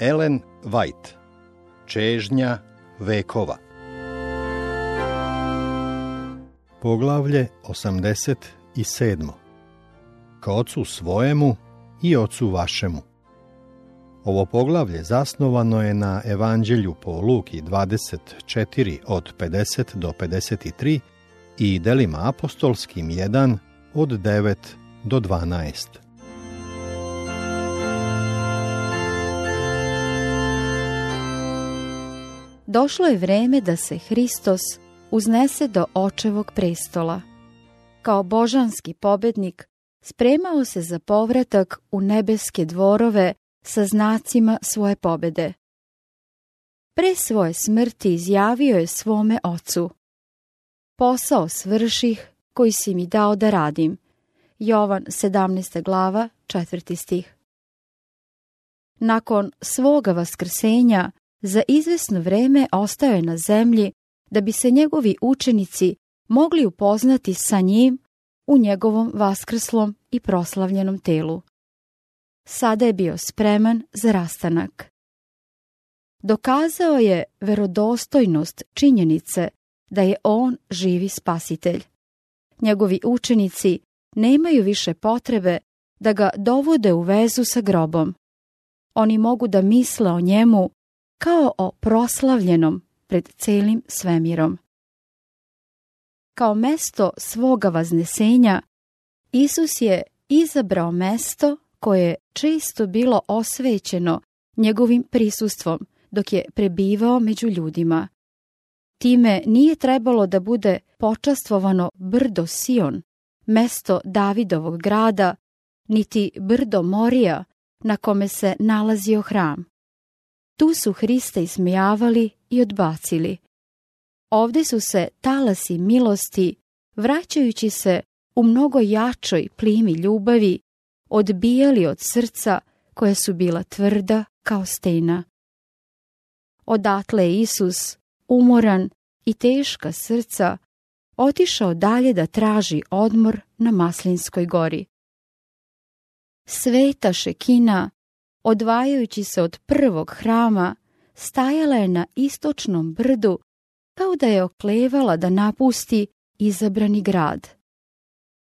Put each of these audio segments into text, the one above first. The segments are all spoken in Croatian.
Ellen White Čežnja vekova Poglavlje 87. Ka ocu svojemu i ocu vašemu Ovo poglavlje zasnovano je na Evanđelju po Luki 24 od 50 do 53 i delima apostolskim 1 od 9 do 12. Došlo je vreme da se Hristos uznese do očevog prestola. Kao božanski pobednik spremao se za povratak u nebeske dvorove sa znacima svoje pobede. Pre svoje smrti izjavio je svome ocu. Posao svrših koji si mi dao da radim. Jovan 17. glava, 4. stih. Nakon svoga vaskrsenja, za izvesno vreme ostao je na zemlji da bi se njegovi učenici mogli upoznati sa njim u njegovom vaskrslom i proslavljenom telu. Sada je bio spreman za rastanak. Dokazao je verodostojnost činjenice da je on živi spasitelj. Njegovi učenici nemaju više potrebe da ga dovode u vezu sa grobom. Oni mogu da misle o njemu kao o proslavljenom pred celim svemirom. Kao mesto svoga vaznesenja, Isus je izabrao mesto koje je često bilo osvećeno njegovim prisustvom dok je prebivao među ljudima. Time nije trebalo da bude počastvovano brdo Sion, mesto Davidovog grada, niti brdo Morija na kome se nalazio hram. Tu su Hrista ismijavali i odbacili. Ovdje su se talasi milosti, vraćajući se u mnogo jačoj plimi ljubavi, odbijali od srca koja su bila tvrda kao stena. Odatle je Isus, umoran i teška srca, otišao dalje da traži odmor na Maslinskoj gori. Sveta Šekina, odvajajući se od prvog hrama, stajala je na istočnom brdu kao da je oklevala da napusti izabrani grad.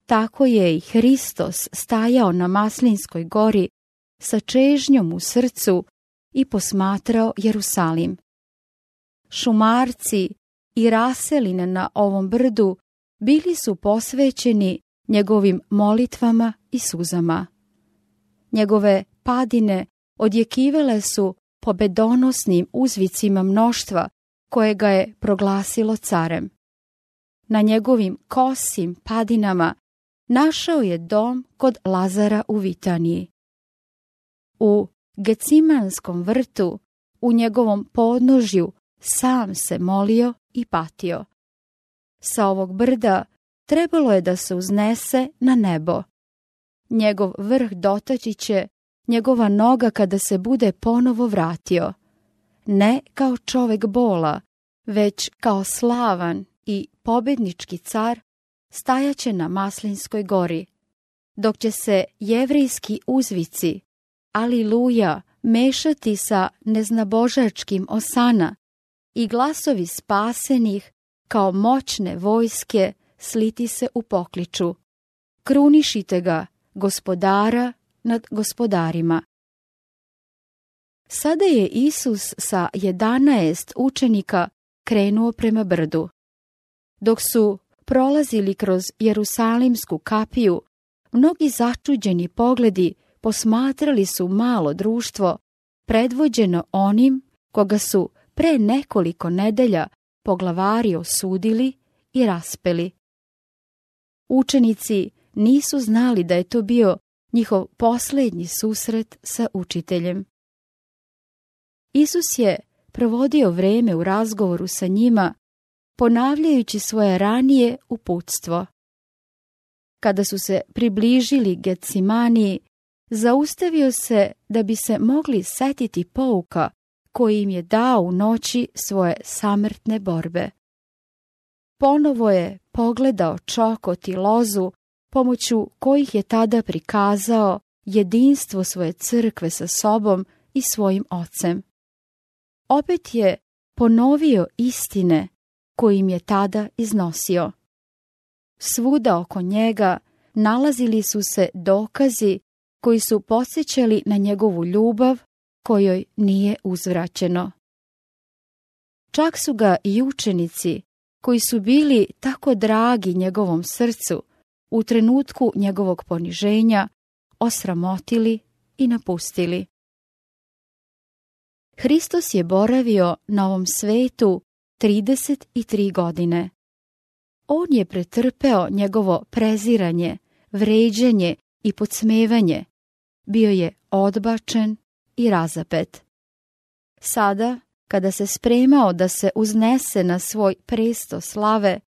Tako je i Hristos stajao na Maslinskoj gori sa čežnjom u srcu i posmatrao Jerusalim. Šumarci i raseline na ovom brdu bili su posvećeni njegovim molitvama i suzama. Njegove padine odjekivele su pobedonosnim uzvicima mnoštva koje ga je proglasilo carem. Na njegovim kosim padinama našao je dom kod Lazara u Vitaniji. U Gecimanskom vrtu, u njegovom podnožju, sam se molio i patio. Sa ovog brda trebalo je da se uznese na nebo. Njegov vrh dotaći će njegova noga kada se bude ponovo vratio. Ne kao čovek bola, već kao slavan i pobednički car stajaće na Maslinskoj gori, dok će se jevrijski uzvici, aliluja, mešati sa neznabožačkim osana i glasovi spasenih kao moćne vojske sliti se u pokliču. Krunišite ga, gospodara nad gospodarima. Sada je Isus sa jedanaest učenika krenuo prema brdu. Dok su prolazili kroz Jerusalimsku kapiju, mnogi začuđeni pogledi posmatrali su malo društvo, predvođeno onim koga su pre nekoliko nedelja poglavari osudili i raspeli. Učenici nisu znali da je to bio njihov posljednji susret sa učiteljem. Isus je provodio vreme u razgovoru sa njima, ponavljajući svoje ranije uputstvo. Kada su se približili Getsimani, zaustavio se da bi se mogli setiti pouka koji im je dao u noći svoje samrtne borbe. Ponovo je pogledao čokot i lozu pomoću kojih je tada prikazao jedinstvo svoje crkve sa sobom i svojim ocem. Opet je ponovio istine kojim je tada iznosio. Svuda oko njega nalazili su se dokazi koji su podsjećali na njegovu ljubav kojoj nije uzvraćeno. Čak su ga i učenici, koji su bili tako dragi njegovom srcu, u trenutku njegovog poniženja, osramotili i napustili. Hristos je boravio na ovom svetu 33 godine. On je pretrpeo njegovo preziranje, vređenje i podsmevanje. Bio je odbačen i razapet. Sada, kada se spremao da se uznese na svoj presto slave,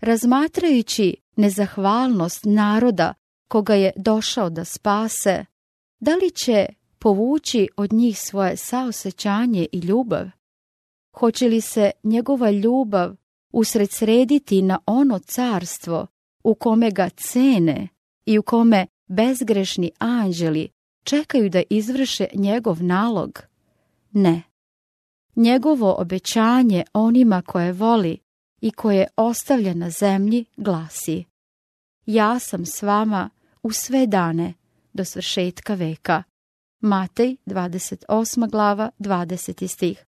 razmatrajući nezahvalnost naroda koga je došao da spase, da li će povući od njih svoje saosećanje i ljubav? Hoće li se njegova ljubav usredsrediti na ono carstvo u kome ga cene i u kome bezgrešni anđeli čekaju da izvrše njegov nalog? Ne. Njegovo obećanje onima koje voli i koje ostavlja na zemlji glasi Ja sam s vama u sve dane do svršetka veka. Matej 28. glava 20. stih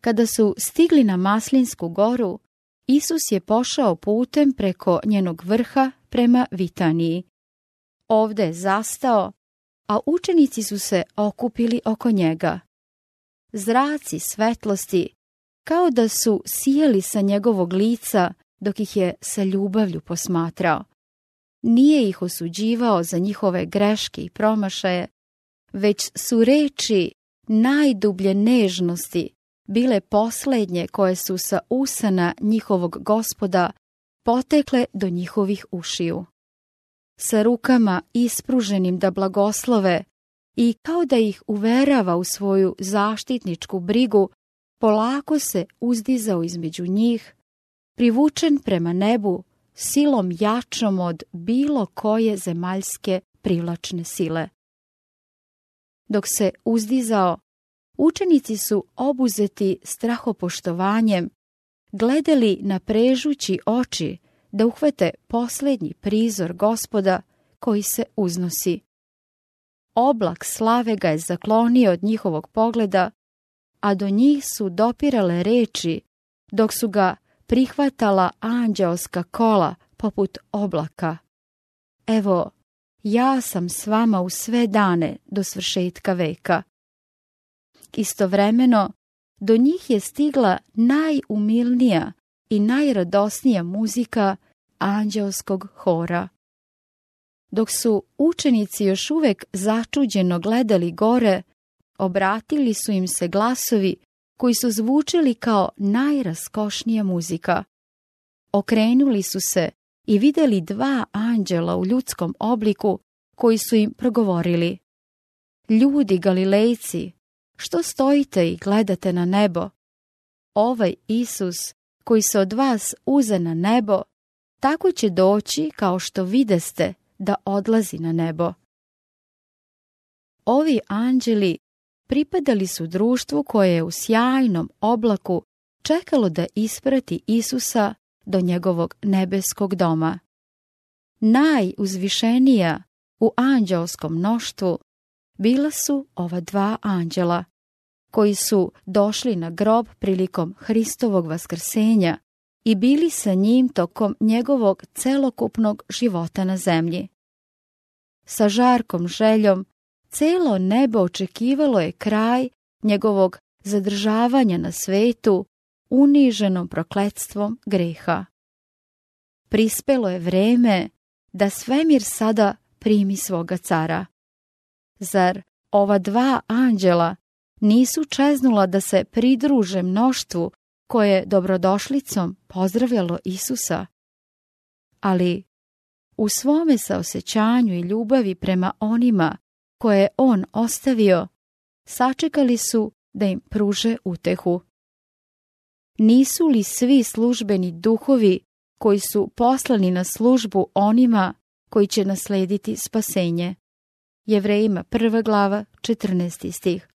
Kada su stigli na Maslinsku goru, Isus je pošao putem preko njenog vrha prema Vitaniji. Ovde je zastao, a učenici su se okupili oko njega. Zraci svetlosti, kao da su sijeli sa njegovog lica dok ih je sa ljubavlju posmatrao. Nije ih osuđivao za njihove greške i promašaje, već su reči najdublje nežnosti bile posljednje koje su sa usana njihovog gospoda potekle do njihovih ušiju. Sa rukama ispruženim da blagoslove i kao da ih uverava u svoju zaštitničku brigu, polako se uzdizao između njih, privučen prema nebu silom jačom od bilo koje zemaljske privlačne sile. Dok se uzdizao, učenici su obuzeti strahopoštovanjem, gledali na prežući oči da uhvate posljednji prizor gospoda koji se uznosi. Oblak slave ga je zaklonio od njihovog pogleda, a do njih su dopirale reči, dok su ga prihvatala anđeoska kola poput oblaka. Evo, ja sam s vama u sve dane do svršetka veka. Istovremeno, do njih je stigla najumilnija i najradosnija muzika anđeoskog hora. Dok su učenici još uvek začuđeno gledali gore, obratili su im se glasovi koji su zvučili kao najraskošnija muzika. Okrenuli su se i vidjeli dva anđela u ljudskom obliku koji su im progovorili. Ljudi Galilejci, što stojite i gledate na nebo? Ovaj Isus koji se od vas uze na nebo, tako će doći kao što videste da odlazi na nebo. Ovi anđeli pripadali su društvu koje je u sjajnom oblaku čekalo da isprati Isusa do njegovog nebeskog doma. Najuzvišenija u anđelskom mnoštvu bila su ova dva anđela, koji su došli na grob prilikom Hristovog vaskrsenja i bili sa njim tokom njegovog celokupnog života na zemlji. Sa žarkom željom celo nebo očekivalo je kraj njegovog zadržavanja na svetu uniženom prokletstvom greha. Prispelo je vreme da svemir sada primi svoga cara. Zar ova dva anđela nisu čeznula da se pridruže mnoštvu koje dobrodošlicom pozdravljalo Isusa? Ali u svome saosećanju i ljubavi prema onima koje je on ostavio, sačekali su da im pruže utehu. Nisu li svi službeni duhovi koji su poslani na službu onima koji će naslediti spasenje? Jevrejima prva glava, 14. stih.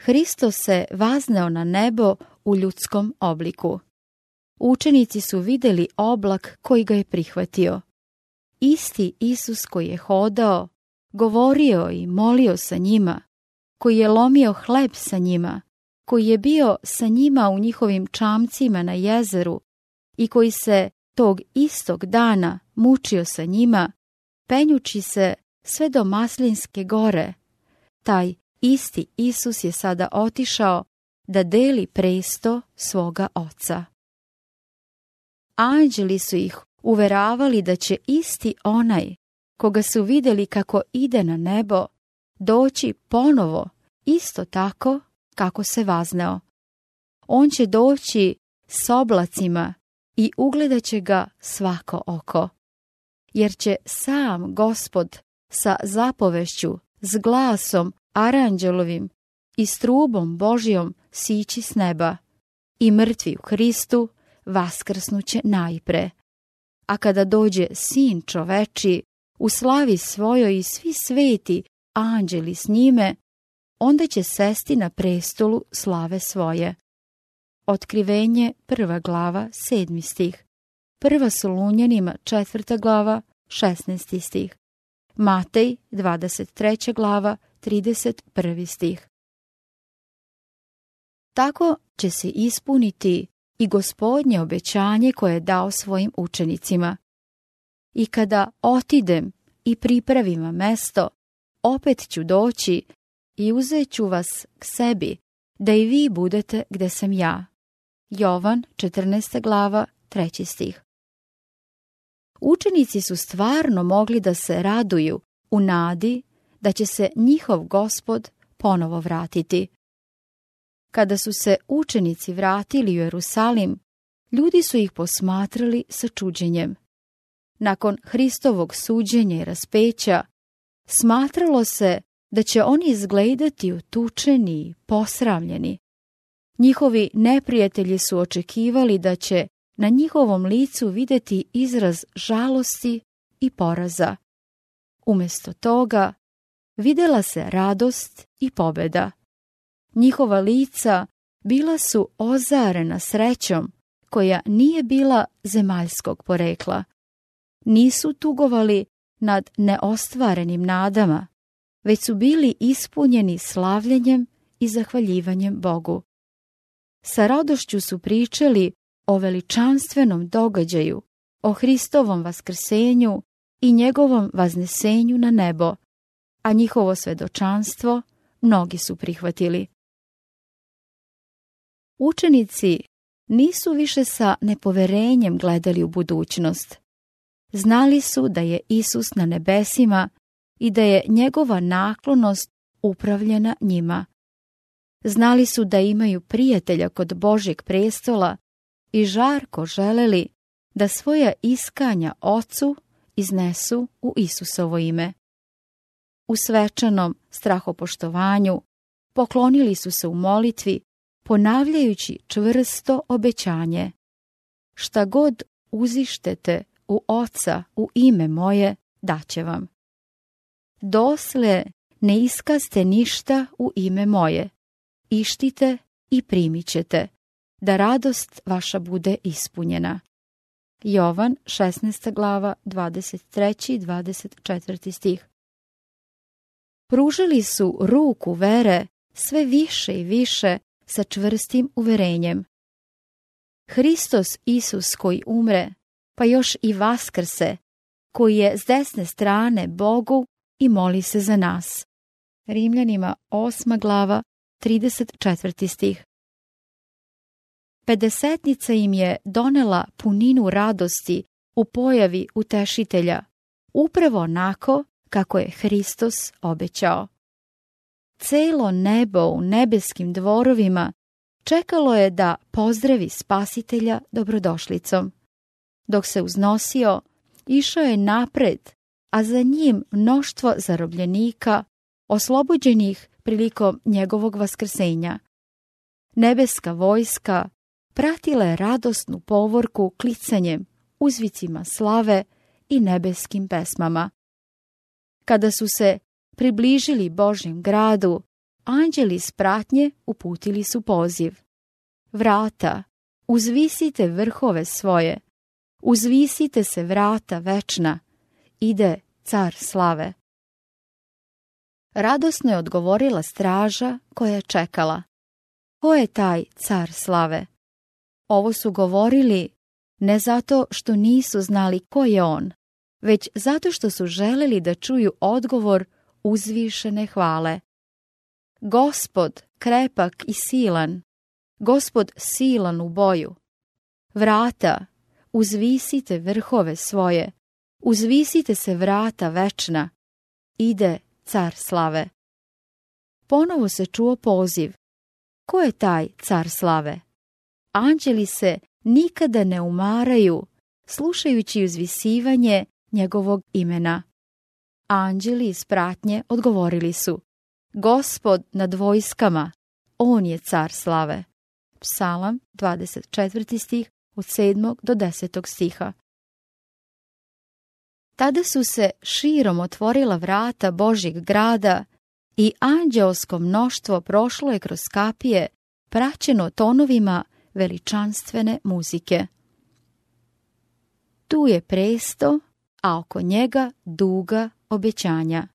Hristos se vazneo na nebo u ljudskom obliku. Učenici su vidjeli oblak koji ga je prihvatio. Isti Isus koji je hodao, govorio i molio sa njima, koji je lomio hleb sa njima, koji je bio sa njima u njihovim čamcima na jezeru i koji se tog istog dana mučio sa njima, penjući se sve do Maslinske gore. Taj isti Isus je sada otišao da deli presto svoga oca. Anđeli su ih uveravali da će isti onaj, koga su vidjeli kako ide na nebo, doći ponovo, isto tako kako se vazneo. On će doći s oblacima i ugledat će ga svako oko. Jer će sam gospod sa zapovešću, s glasom aranđelovim i strubom Božijom sići s neba i mrtvi u Hristu vaskrsnuće najpre. A kada dođe sin čoveči, u slavi svojoj i svi sveti anđeli s njime, onda će sesti na prestolu slave svoje. Otkrivenje prva glava, sedmi stih. Prva Solunjanima četvrta glava, šestnesti stih. Matej, 23. glava, 31. stih. Tako će se ispuniti i gospodnje obećanje koje je dao svojim učenicima. I kada otidem i pripravim vam mesto, opet ću doći i uzet ću vas k sebi, da i vi budete gde sam ja. Jovan, 14. glava, 3. stih. Učenici su stvarno mogli da se raduju u nadi da će se njihov gospod ponovo vratiti. Kada su se učenici vratili u Jerusalim, ljudi su ih posmatrali sa čuđenjem. Nakon Hristovog suđenja i raspeća, smatralo se da će oni izgledati utučeni i posramljeni. Njihovi neprijatelji su očekivali da će na njihovom licu vidjeti izraz žalosti i poraza. Umjesto toga, vidjela se radost i pobeda. Njihova lica bila su ozarena srećom koja nije bila zemaljskog porekla. Nisu tugovali nad neostvarenim nadama, već su bili ispunjeni slavljenjem i zahvaljivanjem Bogu. Sa radošću su pričali o veličanstvenom događaju, o Hristovom vaskrsenju i njegovom vaznesenju na nebo, a njihovo svedočanstvo mnogi su prihvatili. Učenici nisu više sa nepoverenjem gledali u budućnost. Znali su da je Isus na nebesima i da je njegova naklonost upravljena njima. Znali su da imaju prijatelja kod Božjeg prestola i žarko želeli da svoja iskanja ocu iznesu u Isusovo ime. U svečanom strahopoštovanju poklonili su se u molitvi, ponavljajući čvrsto obećanje. Šta god uzištete u oca u ime moje, daće vam. Dosle ne iskaste ništa u ime moje, ištite i primit ćete, da radost vaša bude ispunjena. Jovan, 16. glava, 23. i 24. stih. Pružili su ruku vere sve više i više sa čvrstim uverenjem. Hristos Isus koji umre, pa još i vaskrse, koji je s desne strane Bogu i moli se za nas. Rimljanima 8. glava, 34. stih. Pedesetnica im je donela puninu radosti u pojavi utešitelja, upravo onako kako je Hristos obećao. Celo nebo u nebeskim dvorovima čekalo je da pozdravi spasitelja dobrodošlicom. Dok se uznosio, išao je napred, a za njim mnoštvo zarobljenika, oslobođenih prilikom njegovog vaskrsenja. Nebeska vojska pratila je radosnu povorku klicanjem, uzvicima slave i nebeskim pesmama. Kada su se približili Božjem gradu, anđeli iz pratnje uputili su poziv. Vrata, uzvisite vrhove svoje, uzvisite se vrata večna, ide car slave. Radosno je odgovorila straža koja je čekala. Ko je taj car slave? Ovo su govorili ne zato što nisu znali ko je on, već zato što su želeli da čuju odgovor uzvišene hvale. Gospod krepak i silan, gospod silan u boju. Vrata, uzvisite vrhove svoje, uzvisite se vrata večna, ide car slave. Ponovo se čuo poziv. Ko je taj car slave? Anđeli se nikada ne umaraju, slušajući uzvisivanje njegovog imena. Anđeli iz pratnje odgovorili su, Gospod nad vojskama, on je car slave. Psalam 24. stih od 7. do 10. stiha. Tada su se širom otvorila vrata Božjeg grada i anđeosko mnoštvo prošlo je kroz kapije, praćeno tonovima veličanstvene muzike. Tu je presto, a oko njega duga obećanja.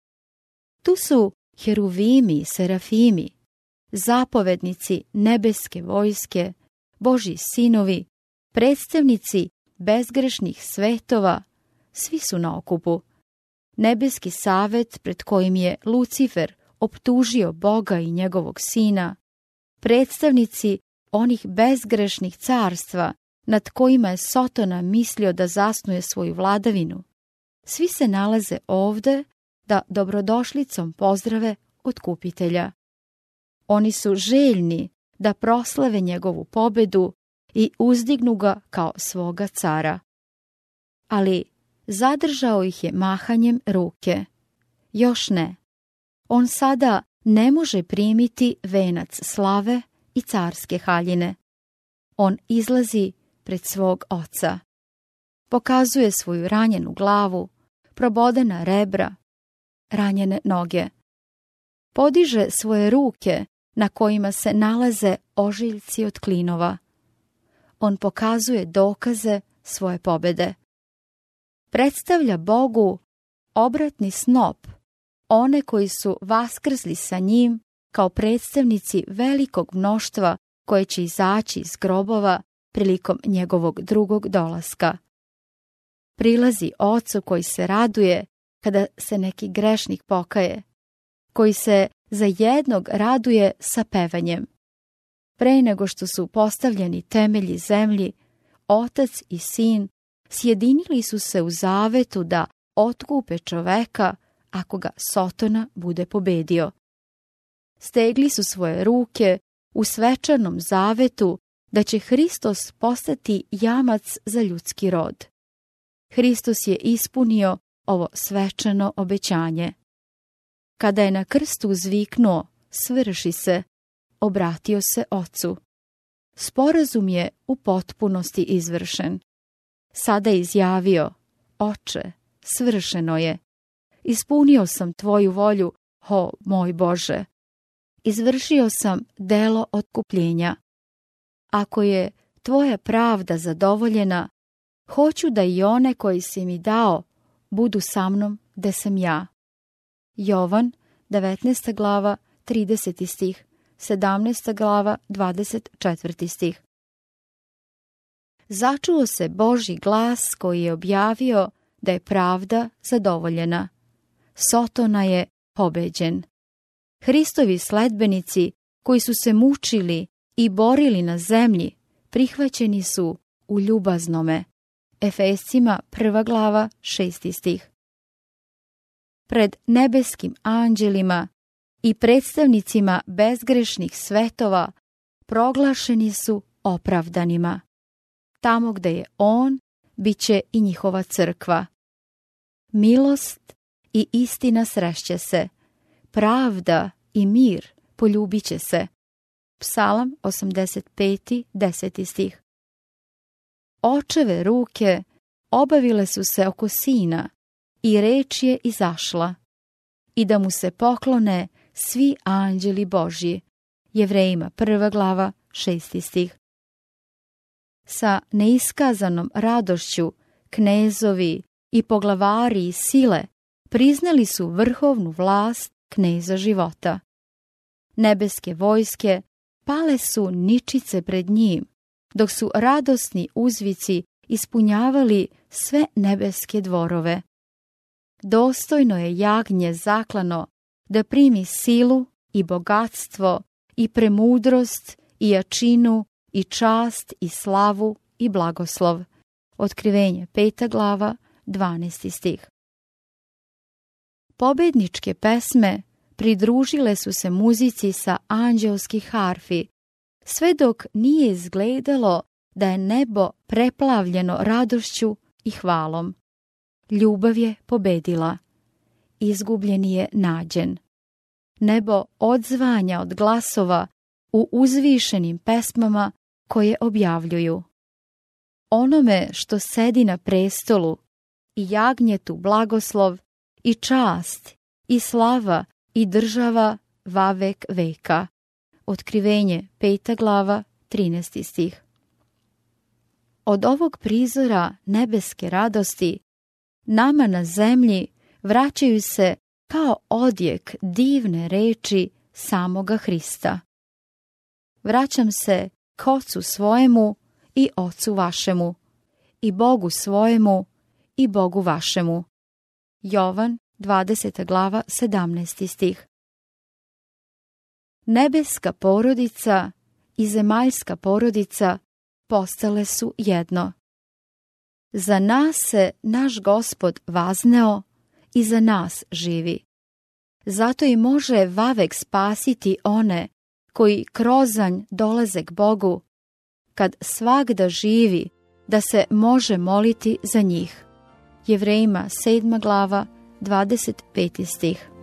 Tu su heruvimi serafimi, zapovednici nebeske vojske, Boži sinovi, predstavnici bezgrešnih svetova, svi su na okupu. Nebeski savet pred kojim je Lucifer optužio Boga i njegovog sina, predstavnici onih bezgrešnih carstva nad kojima je Sotona mislio da zasnuje svoju vladavinu, svi se nalaze ovde da dobrodošlicom pozdrave otkupitelja. Oni su željni da proslave njegovu pobedu i uzdignu ga kao svoga cara. Ali zadržao ih je mahanjem ruke. Još ne. On sada ne može primiti venac slave i carske haljine. On izlazi pred svog oca. Pokazuje svoju ranjenu glavu, probodena rebra, ranjene noge. Podiže svoje ruke na kojima se nalaze ožiljci od klinova. On pokazuje dokaze svoje pobede. Predstavlja Bogu obratni snop, one koji su vaskrzli sa njim kao predstavnici velikog mnoštva koje će izaći iz grobova prilikom njegovog drugog dolaska. Prilazi ocu koji se raduje kada se neki grešnik pokaje, koji se za jednog raduje sa pevanjem. Pre nego što su postavljeni temelji zemlji, otac i sin sjedinili su se u zavetu da otkupe čoveka ako ga Sotona bude pobedio. Stegli su svoje ruke u svečanom zavetu da će Hristos postati jamac za ljudski rod. Hristos je ispunio ovo svečano obećanje. Kada je na krstu zviknuo, svrši se, obratio se ocu. Sporazum je u potpunosti izvršen. Sada je izjavio, oče, svršeno je. Ispunio sam tvoju volju, o moj Bože. Izvršio sam delo otkupljenja. Ako je tvoja pravda zadovoljena, hoću da i one koji si mi dao budu sa mnom gde sam ja. Jovan, 19. glava, 30. stih, 17. glava, 24. stih. Začuo se Boži glas koji je objavio da je pravda zadovoljena. Sotona je pobeđen. Hristovi sledbenici koji su se mučili i borili na zemlji, prihvaćeni su u ljubaznome. Efescima prva glava, šesti stih. Pred nebeskim anđelima i predstavnicima bezgrešnih svetova proglašeni su opravdanima. Tamo gde je on, bit će i njihova crkva. Milost i istina srešće se. Pravda i mir poljubit će se. Psalam 85. 10. stih. Očeve ruke obavile su se oko sina i reč je izašla. i da mu se poklone svi anđeli Božji. Jevrejima prva glava, šesti stih. Sa neiskazanom radošću knezovi i poglavari i sile priznali su vrhovnu vlast kneza života. Nebeske vojske pale su ničice pred njim, dok su radosni uzvici ispunjavali sve nebeske dvorove. Dostojno je jagnje zaklano da primi silu i bogatstvo i premudrost i jačinu i čast i slavu i blagoslov. Otkrivenje peta glava, 12. stih. Pobedničke pesme pridružile su se muzici sa anđelskih harfi, sve dok nije izgledalo da je nebo preplavljeno radošću i hvalom. Ljubav je pobedila. Izgubljen je nađen. Nebo odzvanja od glasova u uzvišenim pesmama koje objavljuju. Onome što sedi na prestolu i jagnjetu blagoslov i čast i slava i država vavek veka. Otkrivenje peta glava 13. stih. Od ovog prizora nebeske radosti nama na zemlji vraćaju se kao odjek divne reči samoga Hrista. Vraćam se k ocu svojemu i ocu vašemu, i Bogu svojemu i Bogu vašemu. Jovan, 20. glava, 17. stih. Nebeska porodica i zemaljska porodica postale su jedno. Za nas se naš gospod vazneo i za nas živi. Zato i može vavek spasiti one koji krozanj dolaze k Bogu, kad svagda živi, da se može moliti za njih. Jevrejima 7. glava, 25. stih.